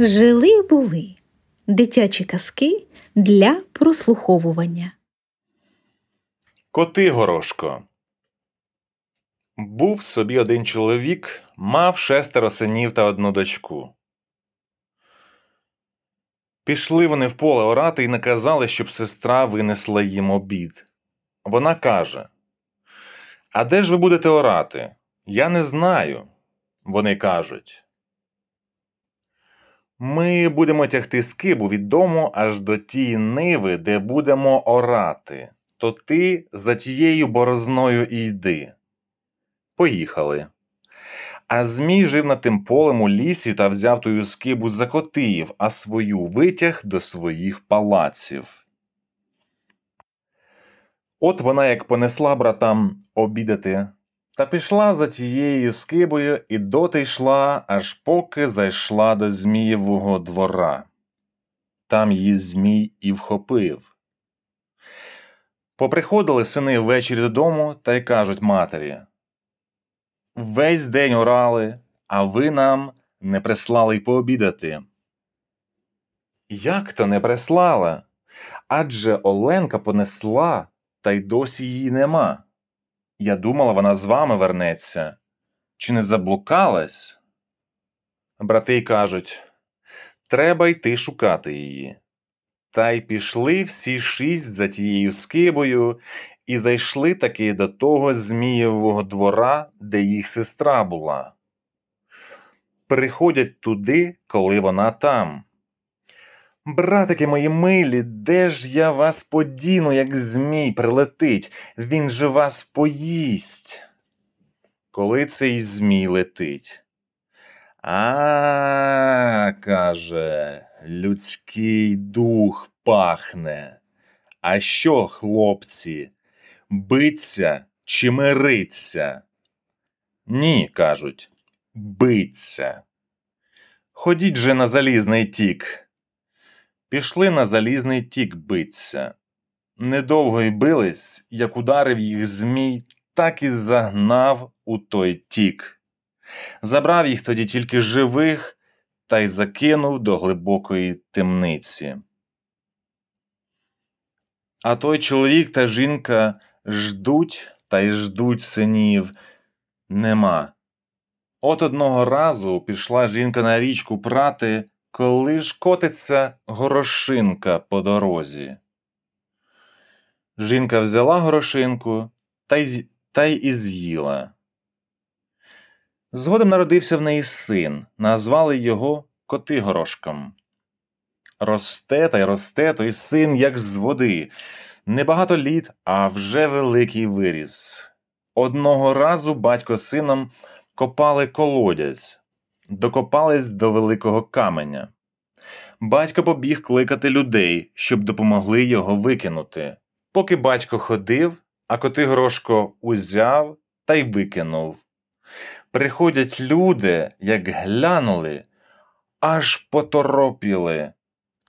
Жили були дитячі казки для прослуховування. Коти горошко. Був собі один чоловік, мав шестеро синів та одну дочку. Пішли вони в поле орати і наказали, щоб сестра винесла їм обід. Вона каже: А де ж ви будете орати? Я не знаю. Вони кажуть. Ми будемо тягти скибу від дому аж до тієї ниви, де будемо орати. То ти за тією борозною і йди. Поїхали. А Змій жив над тим полем у лісі та взяв тую скибу за котиїв, а свою витяг до своїх палаців. От вона як понесла братам обідати, та пішла за тією скибою і доти йшла, аж поки зайшла до Змієвого двора. Там її Змій і вхопив. Поприходили сини ввечері додому та й кажуть матері Весь день орали, а ви нам не прислали й пообідати. Як то не прислала? Адже Оленка понесла, та й досі її нема. Я думала, вона з вами вернеться. Чи не заблукалась? Брати й кажуть треба йти шукати її. Та й пішли всі шість за тією скибою і зайшли таки до того Змієвого двора, де їх сестра була. Приходять туди, коли вона там. Братики мої милі, де ж я вас подіну, як Змій прилетить, він же вас поїсть. Коли цей Змій летить. А, каже, людський дух пахне. А що, хлопці, биться чи мириться? Ні, кажуть, биться. Ходіть же на залізний тік. Пішли на залізний тік биться. Недовго й бились, як ударив їх Змій, так і загнав у той тік. Забрав їх тоді тільки живих та й закинув до глибокої темниці. А той чоловік та жінка ждуть та й ждуть синів нема. От одного разу пішла жінка на річку прати, коли ж котиться горошинка по дорозі. Жінка взяла горошинку та й та й і з'їла. Згодом народився в неї син, назвали його Котигорошком. Росте та й росте той син, як з води, небагато літ, а вже великий виріс. Одного разу батько з сином копали колодязь, докопались до великого каменя. Батько побіг кликати людей, щоб допомогли його викинути. Поки батько ходив, а Котигорошко узяв та й викинув. Приходять люди, як глянули, аж поторопіли,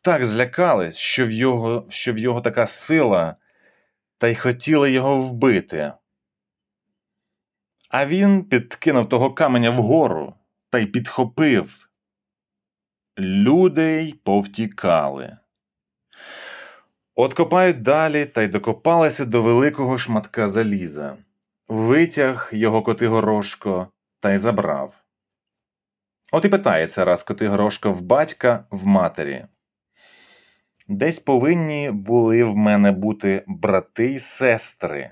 так злякались, що в його що в його така сила, та й хотіли його вбити. А він підкинув того каменя вгору та й підхопив. Люди й повтікали. От копають далі та й докопалися до великого шматка заліза, витяг його Котигорошко та й забрав. От і питається раз Котигорошко в батька в матері. Десь повинні були в мене бути брати й сестри.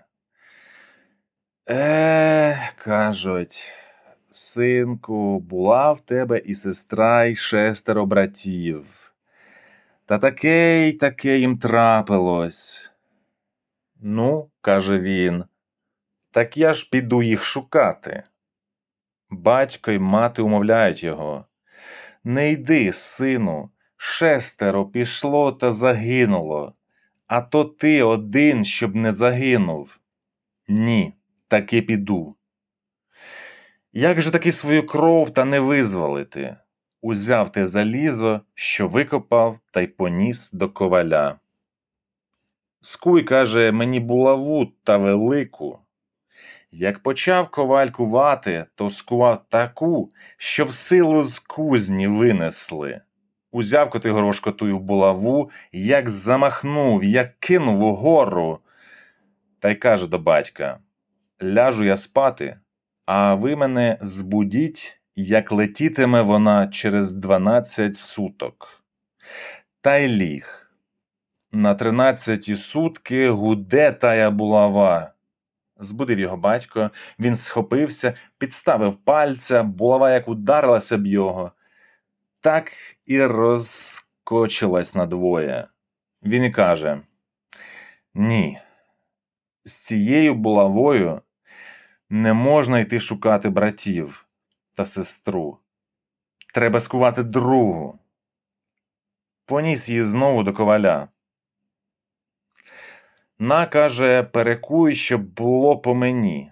Е, кажуть, синку, була в тебе і сестра, і шестеро братів. Та таке й таке їм трапилось. Ну, каже він, так я ж піду їх шукати. Батько й мати умовляють його. Не йди, сину, шестеро пішло та загинуло, а то ти один, щоб не загинув. Ні, таки піду. Як же таки свою кров та не визволити? Узяв те залізо, що викопав, та й поніс до коваля. Скуй, каже, мені булаву та велику. Як почав коваль кувати, то скував таку, що в силу з кузні винесли. Узяв Котигорошко тую булаву, як замахнув, як кинув угору. Та й каже до батька Ляжу я спати, а ви мене збудіть, як летітиме вона через дванадцять суток. Та й ліг. На тринадцяті сутки гуде тая булава. Збудив його батько, він схопився, підставив пальця, булава як ударилася б його, так і розкочилась надвоє. Він і каже: Ні, з цією булавою не можна йти шукати братів та сестру. Треба скувати другу. Поніс її знову до коваля. На, каже, перекуй, щоб було по мені.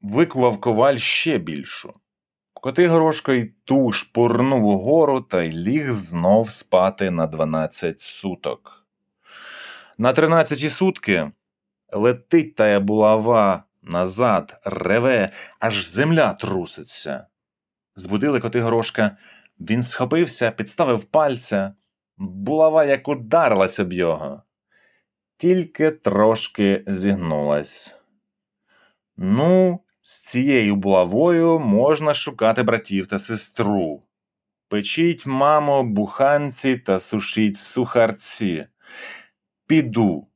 Викував коваль ще більшу. Коти горошко й ту шпурнув угору та й ліг знов спати на дванадцять суток. На тринадцяті сутки летить тая булава назад, реве, аж земля труситься. Збудили коти горошка. Він схопився, підставив пальця. Булава як ударилася б його тільки трошки зігнулась. Ну, з цією булавою можна шукати братів та сестру. Печіть, мамо, буханці та сушіть сухарці. Піду.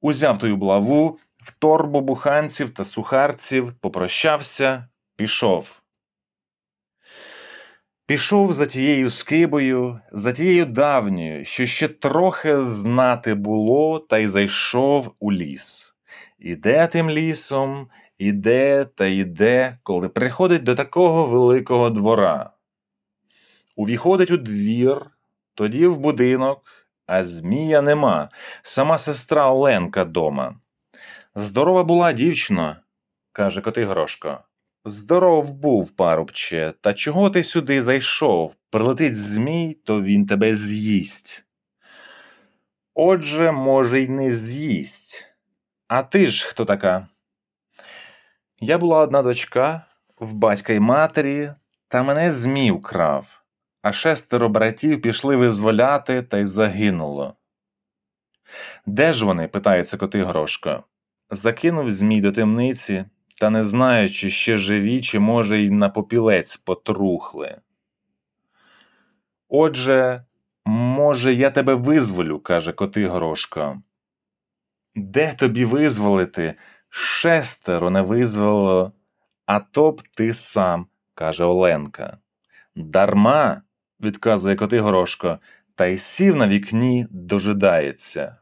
Узяв тою булаву, в торбу буханців та сухарців, попрощався, пішов. Пішов за тією скибою, за тією давньою, що ще трохи знати було, та й зайшов у ліс. Іде тим лісом, іде та йде, коли приходить до такого великого двора. Увіходить у двір, тоді в будинок, а Змія нема, сама сестра Оленка дома. Здорова була дівчина, каже Котигрошко. Здоров був, парубче, та чого ти сюди зайшов? Прилетить Змій, то він тебе з'їсть. Отже, може, й не з'їсть. А ти ж хто така? Я була одна дочка в батька й матері, та мене Змій вкрав, а шестеро братів пішли визволяти та й загинуло. Де ж вони? питається Котигрошко. Закинув Змій до темниці та не знаю, чи ще живі, чи, може, й на попілець потрухли. Отже, може, я тебе визволю, каже Котигорошко. Де тобі визволити? Шестеро не визволило, а то б ти сам, каже Оленка. Дарма, відказує Котигорошко, та й сів на вікні дожидається.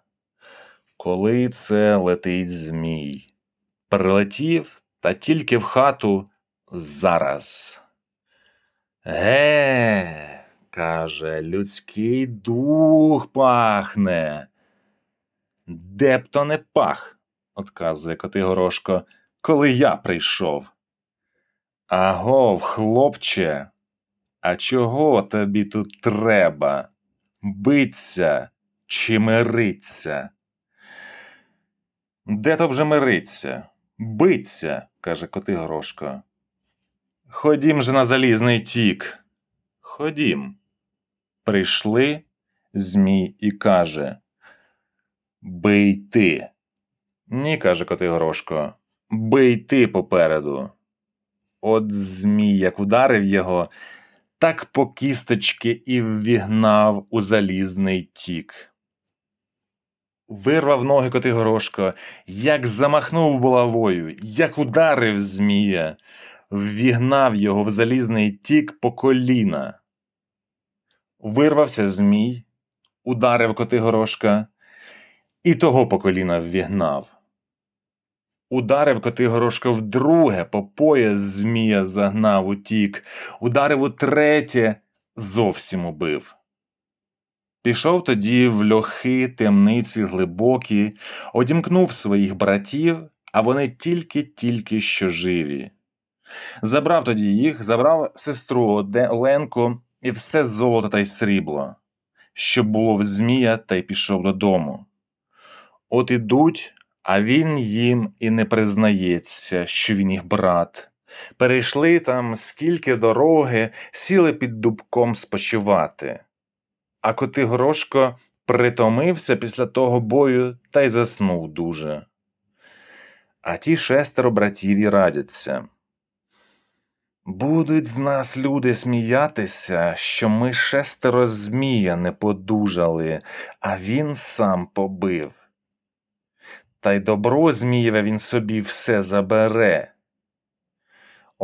Коли це летить Змій? Прилетів та тільки в хату зараз. Ге, каже, людський дух пахне. Де б то не пах, отказує Котигорошко, коли я прийшов. Агов, хлопче, а чого тобі тут треба? Биться чи мириться? Де то вже мириться? Биться, каже Котигорошко. Ходім же на залізний тік. Ходім. Прийшли Змій і каже Бий ти. Ні, каже Котигорошко, бий ти попереду. От Змій як ударив його, так по кісточки і ввігнав у залізний тік вирвав ноги Котигорошко, як замахнув булавою, як ударив Змія, ввігнав його в залізний тік по коліна. Вирвався Змій, ударив Котигорошка, і того по коліна ввігнав. Ударив Котигорошка вдруге, по пояс Змія загнав утік, ударив утретє, зовсім убив. Пішов тоді в льохи темниці глибокі, одімкнув своїх братів, а вони тільки-тільки що живі. Забрав тоді їх, забрав сестру Оленку і все золото та й срібло, що було в Змія, та й пішов додому. От ідуть, а він їм і не признається, що він їх брат. Перейшли там скільки дороги, сіли під дубком спочивати. А Котигорошко притомився після того бою та й заснув дуже. А ті шестеро братів і радяться. Будуть з нас люди сміятися, що ми шестеро змія не подужали, а він сам побив. Та й добро Змієве він собі все забере.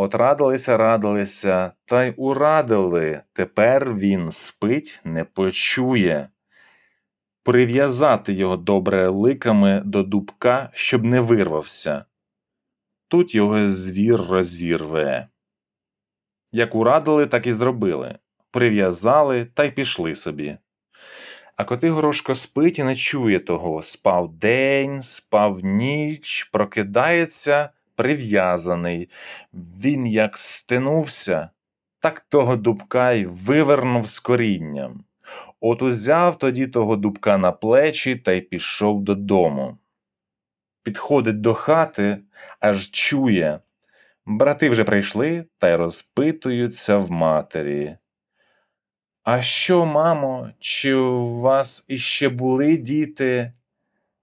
От радилися, радилися, та й урадили. Тепер він спить, не почує. Прив'язати його добре ликами до дубка, щоб не вирвався. Тут його звір розірве. Як урадили, так і зробили. Прив'язали та й пішли собі. А Котигорошко спить і не чує того. Спав день, спав ніч, прокидається прив'язаний. Він як стинувся, так того дубка й вивернув з корінням. От узяв тоді того дубка на плечі та й пішов додому. Підходить до хати, аж чує. Брати вже прийшли та й розпитуються в матері. А що, мамо, чи у вас іще були діти?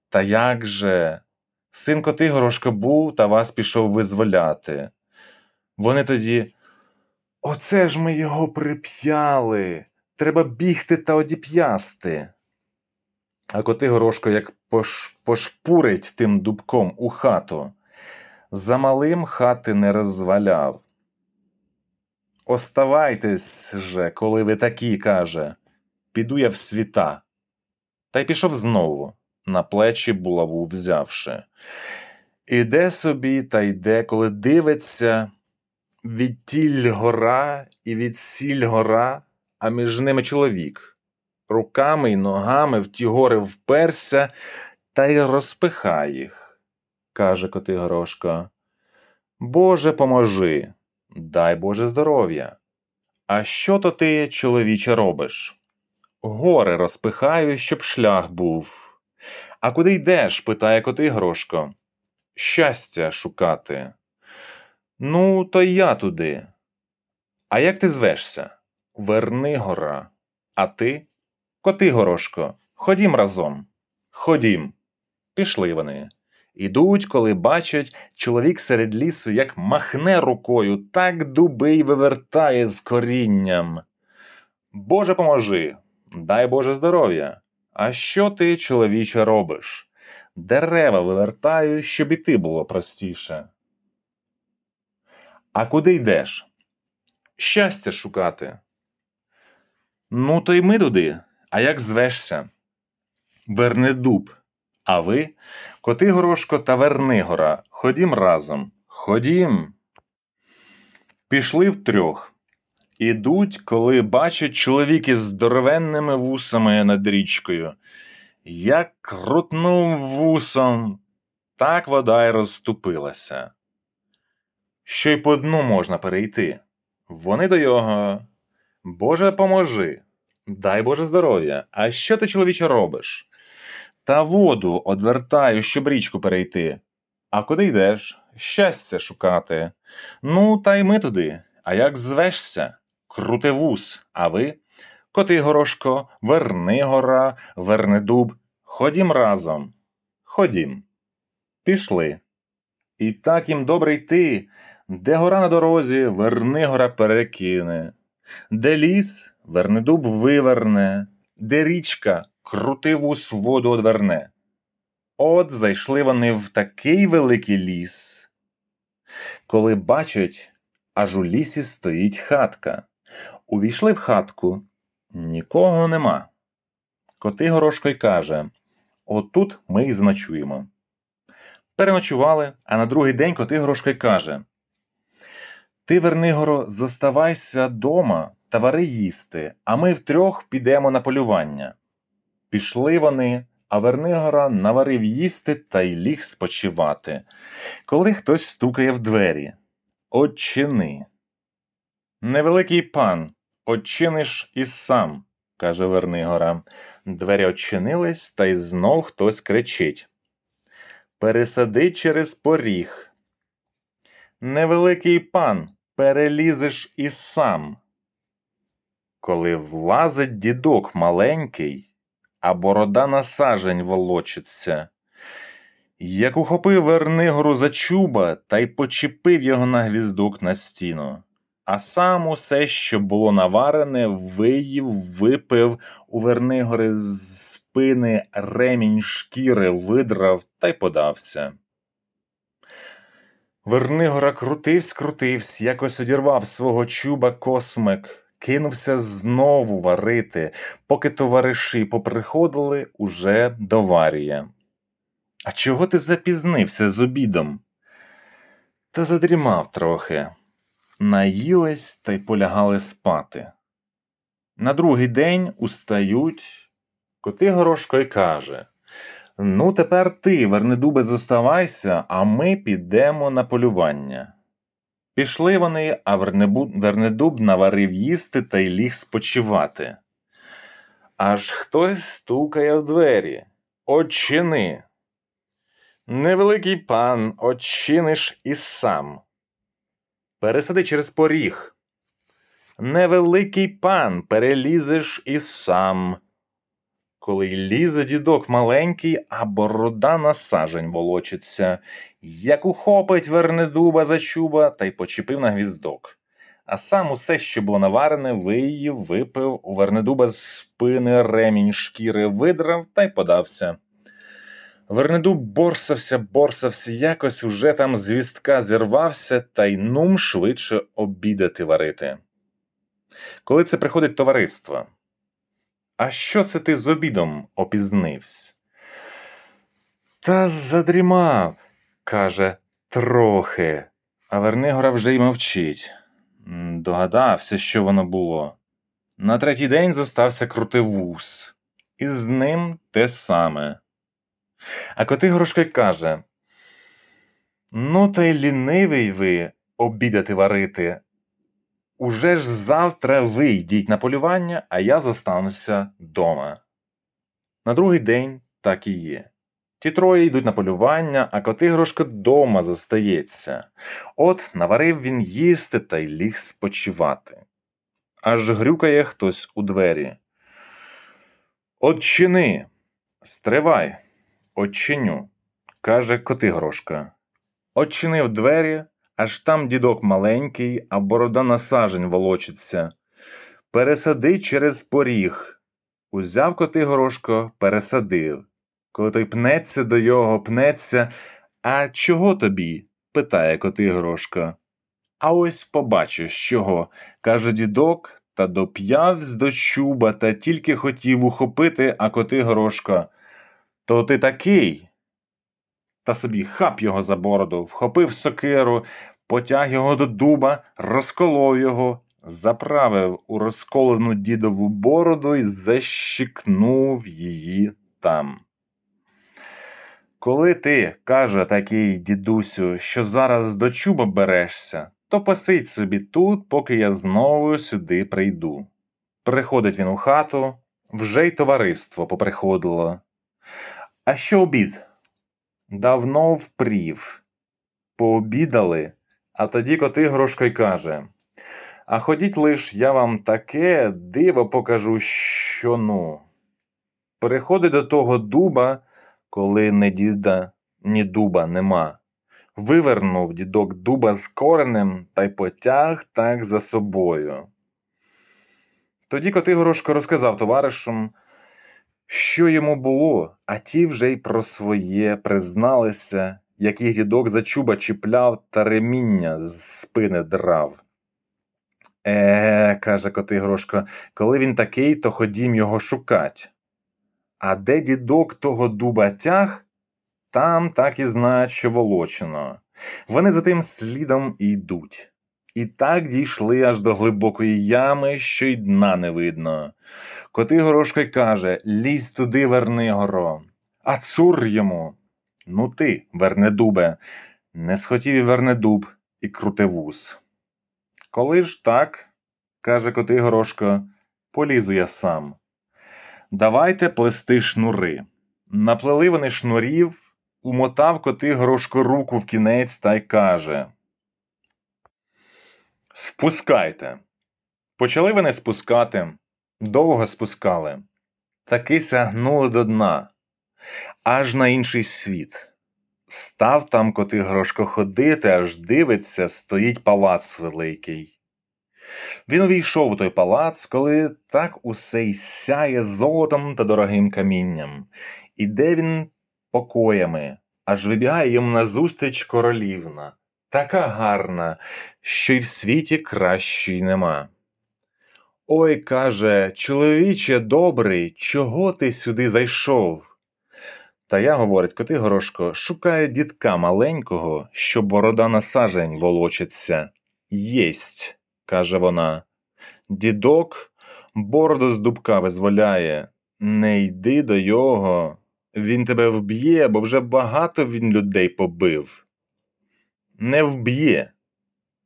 Та як же? Син Котигорошко був та вас пішов визволяти. Вони тоді. Оце ж ми його прип'яли. Треба бігти та одіп'ясти. А Котигорошко як пош... пошпурить тим дубком у хату. За малим хати не розваляв. Оставайтесь же, коли ви такі, каже, піду я в світа. Та й пішов знову, на плечі булаву взявши. Іде собі та йде, коли дивиться від тіль гора і від сіль гора, а між ними чоловік. Руками й ногами в ті гори вперся та й розпихає їх, каже Котигорошко. Боже, поможи, дай Боже здоров'я. А що то ти, чоловіче, робиш? Гори розпихаю, щоб шлях був. А куди йдеш? питає Котигорошко. Щастя шукати. Ну, то й я туди. А як ти звешся? Вернигора. А ти? Котигорошко, ходім разом. Ходім. Пішли вони. Ідуть, коли бачать, чоловік серед лісу, як махне рукою, так дуби й вивертає з корінням. Боже поможи, дай Боже здоров'я. А що ти, чоловіче, робиш? Дерева вивертаю, щоб іти було простіше. А куди йдеш? Щастя шукати. Ну, то й ми туди. А як звешся? Вернедуб. А ви, Котигорошко та Вернигора, ходім разом. Ходім. Пішли втрьох. Ідуть, коли бачать чоловіки з здоровенними вусами над річкою. Як крутнув вусом, так вода й розступилася. Що й по дну можна перейти. Вони до його. Боже, поможи, дай Боже здоров'я. А що ти, чоловіче, робиш? Та воду одвертаю, щоб річку перейти. А куди йдеш? Щастя шукати. Ну, та й ми туди. А як звешся? Крутивус, а ви? Котигорошко, Вернигора, Вернедуб. Ходім разом. Ходім. Пішли. І так їм добре йти, де гора на дорозі, Вернигора перекине, де ліс, Вернедуб виверне, де річка крутивус воду одверне. От зайшли вони в такий великий ліс. Коли бачать, аж у лісі стоїть хатка. Увійшли в хатку, нікого нема. Котигорошко й каже Отут ми й заночуємо. Переночували, а на другий день Котигорошко й каже Ти, Вернигоро, зоставайся дома та вари їсти, а ми втрьох підемо на полювання. Пішли вони, а Вернигора наварив їсти та й ліг спочивати. Коли хтось стукає в двері. Отчини. Невеликий пан, отчиниш і сам, каже Вернигора. Двері очинились, та й знов хтось кричить. Пересади через поріг. Невеликий пан, перелізеш і сам. коли влазить дідок маленький, а борода на сажень волочиться. Як ухопив Вернигору за чуба та й почепив його на гвіздок на стіну, а сам усе, що було наварене, виїв, випив у Вернигори з спини ремінь шкіри видрав та й подався. Вернигора крутивсь, крутивсь, якось одірвав свого чуба космик, кинувся знову варити, поки товариші поприходили уже до Варія. А чого ти запізнився з обідом? Та задрімав трохи. Наїлись та й полягали спати. На другий день устають, коти горошко й каже Ну, тепер ти, Вернедубе, зоставайся, а ми підемо на полювання. Пішли вони, а. Вернедуб наварив їсти та й ліг спочивати. Аж хтось стукає в двері. Очини. Невеликий пан, очиниш і сам. Пересади через поріг. Невеликий пан, перелізеш і сам. Коли лізе дідок маленький, а борода на сажень волочиться, як ухопить Вернедуба за чуба та й почепив на гвіздок. А сам усе, що було наварене, виїв, випив, у Вернедуба з спини ремінь шкіри видрав та й подався. Вернедуб борсався, борсався, якось уже там з вістка зірвався та й нум швидше обідати варити. Коли це приходить товариство. А що це ти з обідом опізнивсь? Та задрімав, каже, трохи, а Вернигора вже й мовчить. Догадався, що воно було. На третій день зостався крутивус, і з ним те саме. А Котигорошко й каже: Ну, та й лінивий ви обідати варити. Уже ж завтра ви йдіть на полювання, а я зостануся дома. На другий день так і є. Ті троє йдуть на полювання, а Котигрошко дома зостається. От наварив він їсти та й ліг спочивати. Аж грюкає хтось у двері. Отчини, стривай, Отчиню, каже Котигрошка. Отчинив двері, аж там дідок маленький, а борода на сажень волочиться. Пересади через поріг. Узяв Котигорошко, пересадив. Коли той пнеться до його, пнеться. А чого тобі? питає Котигорошка. А ось побачиш, чого, каже дідок, та доп'явсь до чуба та тільки хотів ухопити, а Котигорошка. То ти такий. Та собі хап його за бороду, вхопив сокиру, потяг його до дуба, розколов його, заправив у розколену дідову бороду і защикнув її там. Коли ти, каже такий дідусю, що зараз до чуба берешся, то посидь собі тут, поки я знову сюди прийду. Приходить він у хату, вже й товариство поприходило. А що обід? Давно впрів. Пообідали, а тоді Котигорошко й каже А ходіть лиш, я вам таке диво покажу, що ну. Переходить до того дуба, коли не діда, ні дуба нема. Вивернув дідок дуба з коренем та й потяг так за собою. Тоді Котигорошко розказав товаришам, що йому було, а ті вже й про своє призналися, як їх дідок за чуба чіпляв та реміння з спини драв. Е, каже Котигрошко, коли він такий, то ходім його шукать. А де дідок того дуба тяг, там так і знають, що волочено. Вони за тим слідом і йдуть. І так дійшли аж до глибокої ями, що й дна не видно. Котигорошко й каже Лізь туди, Вернигоро, а цур йому. Ну ти, Вернедубе, не схотів і Вернедуб, і крутивус. Коли ж так, каже Котигорошко, полізу я сам. Давайте плести шнури. Наплели вони шнурів, умотав Котигорошко руку в кінець та й каже Спускайте. Почали вони спускати, довго спускали, таки сягнули до дна, аж на інший світ. Став там коти грошко ходити, аж дивиться, стоїть палац великий. Він увійшов у той палац, коли так усе й сяє золотом та дорогим камінням. Іде він покоями, аж вибігає йому назустріч королівна, така гарна, що й в світі кращої нема. Ой, каже, чоловіче добрий, чого ти сюди зайшов? Та я, говорить коти горошко, шукає дітка маленького, що борода на сажень волочиться. Єсть, каже вона. Дідок бороду з дубка визволяє. Не йди до його. Він тебе вб'є, бо вже багато він людей побив. Не вб'є,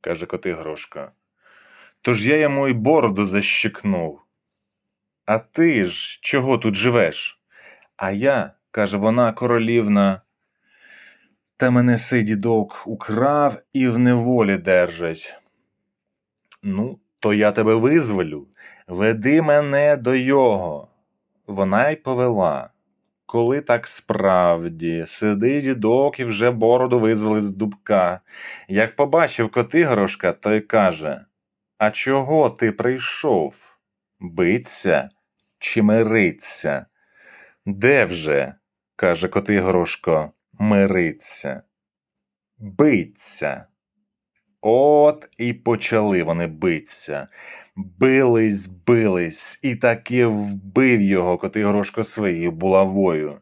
каже коти Грошка. Тож я йому й бороду защикнув. А ти ж чого тут живеш? А я каже вона королівна. Та мене сей дідок украв і в неволі держать. Ну, то я тебе визволю. Веди мене до його. Вона й повела. Коли так справді сидить дідок і вже бороду визволив з дубка. Як побачив Котигорошка, то й каже А чого ти прийшов? Биться чи мириться? Де вже? каже Котигорошко, мириться. Биться. От і почали вони биться. Бились, бились, і таки вбив його Котигорошко своєю булавою.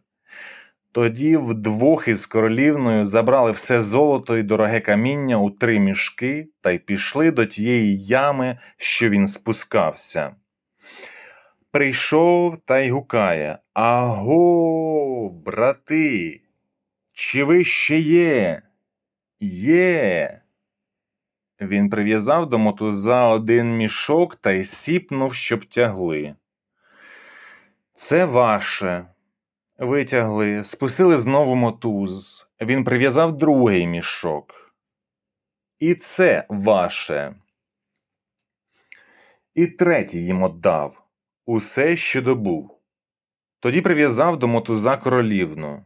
Тоді вдвох із королівною забрали все золото і дороге каміння у три мішки та й пішли до тієї ями, що він спускався. Прийшов та й гукає Аго, брати, чи ви ще є? Є. Він прив'язав до мотуза один мішок та й сіпнув, щоб тягли. Це ваше. Витягли, спустили знову мотуз. Він прив'язав другий мішок. І це ваше. І третій їм отдав усе, що добув. Тоді прив'язав до мотуза королівну.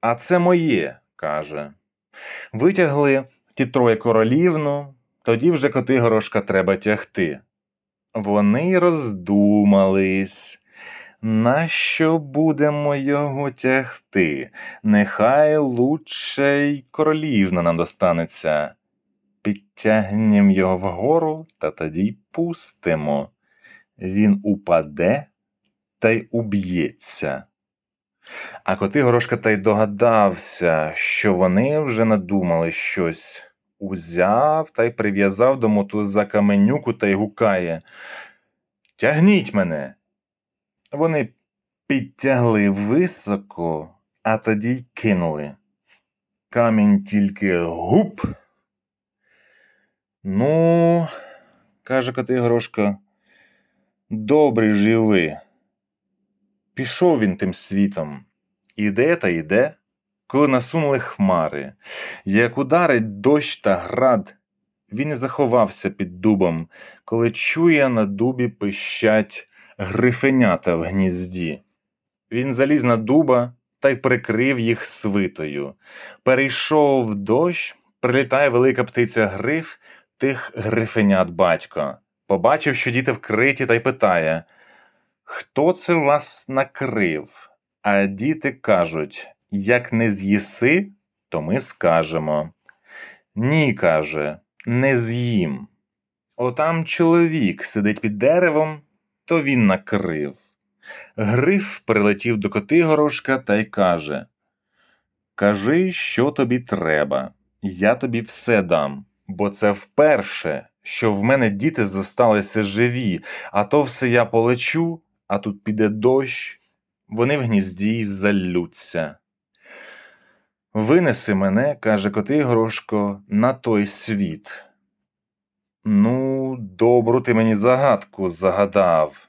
А це моє, каже. Витягли ті троє королівну, тоді вже коти горошка треба тягти. Вони роздумались. Нащо будемо його тягти? Нехай лучше й королівна нам достанеться. Підтягнем його вгору та тоді й пустимо. Він упаде та й уб'ється. А коти горошка та й догадався, що вони вже надумали щось. Узяв та й прив'язав до мотуза каменюку та й гукає Тягніть мене. Вони підтягли високо, а тоді й кинули. Камінь тільки гуп. Ну, каже коти горошка, добрий живи. Пішов він тим світом. Іде та йде, коли насунули хмари. Як ударить дощ та град, він і заховався під дубом, коли чує на дубі пищать грифенята в гнізді. Він заліз на дуба та й прикрив їх свитою. Перейшов дощ, прилітає велика птиця гриф тих грифенят батько. Побачив, що діти вкриті, та й питає Хто це вас накрив? А діти кажуть як не з'їси, то ми скажемо. Ні, каже, не з'їм. Отам чоловік сидить під деревом, то він накрив. Гриф прилетів до Котигорошка та й каже Кажи, що тобі треба, я тобі все дам, бо це вперше, що в мене діти зосталися живі, а то все я полечу, а тут піде дощ, вони в гнізді й залються. Винеси мене, каже Котигорошко, на той світ. Ну, добру ти мені загадку загадав.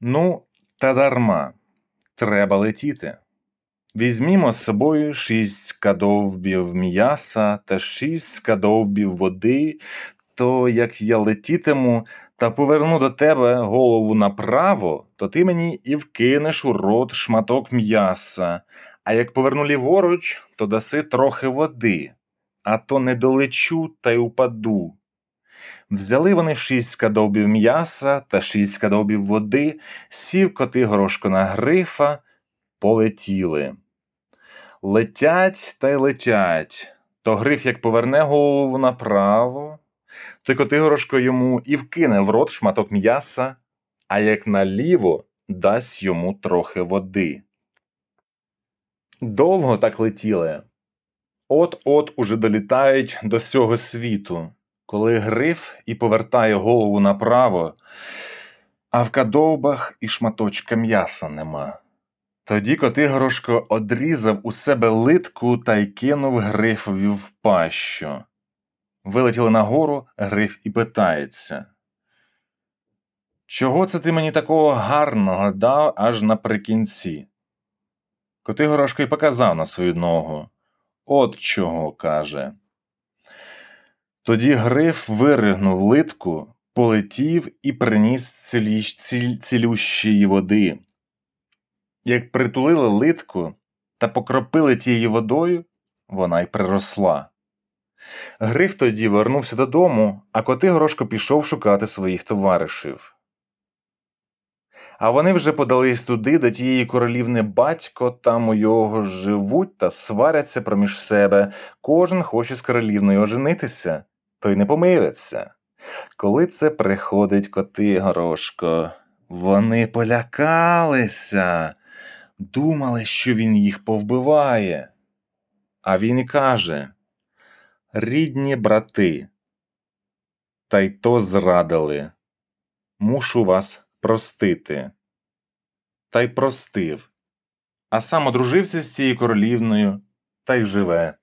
Ну, та дарма, треба летіти. Візьмімо з собою шість кадовбів м'яса та шість кадовбів води то як я летітиму та поверну до тебе голову направо, то ти мені і вкинеш у рот шматок м'яса, а як поверну ліворуч, то даси трохи води, а то не долечу та й упаду. Взяли вони шість кадовбів м'яса та шість кадовбів води, сів коти горошко на грифа, полетіли. Летять та й летять. То гриф як поверне голову направо, то коти горошко йому і вкине в рот шматок м'яса, а як наліво дасть йому трохи води. Довго так летіли. От-от уже долітають до сього світу, коли гриф і повертає голову направо, а в кадовбах і шматочка м'яса нема. Тоді Котигорошко одрізав у себе литку та й кинув грифові в пащу. Вилетіли нагору, гриф і питається. Чого це ти мені такого гарного дав аж наприкінці? Котигорошко й показав на свою ногу. От чого, каже. Тоді гриф виригнув литку, полетів і приніс цілі... ціль... цілющої води. Як притулили литку та покропили тією водою, вона й приросла. Гриф тоді вернувся додому, а Котигорошко пішов шукати своїх товаришів. А вони вже подались туди, де тієї королівни батько там у його живуть та сваряться проміж себе. Кожен хоче з королівною оженитися, то й не помириться. Коли це приходить коти горошко, вони полякалися, думали, що він їх повбиває. А він і каже Рідні брати, та й то зрадили. Мушу вас простити. Та й простив, а сам одружився з цією королівною та й живе.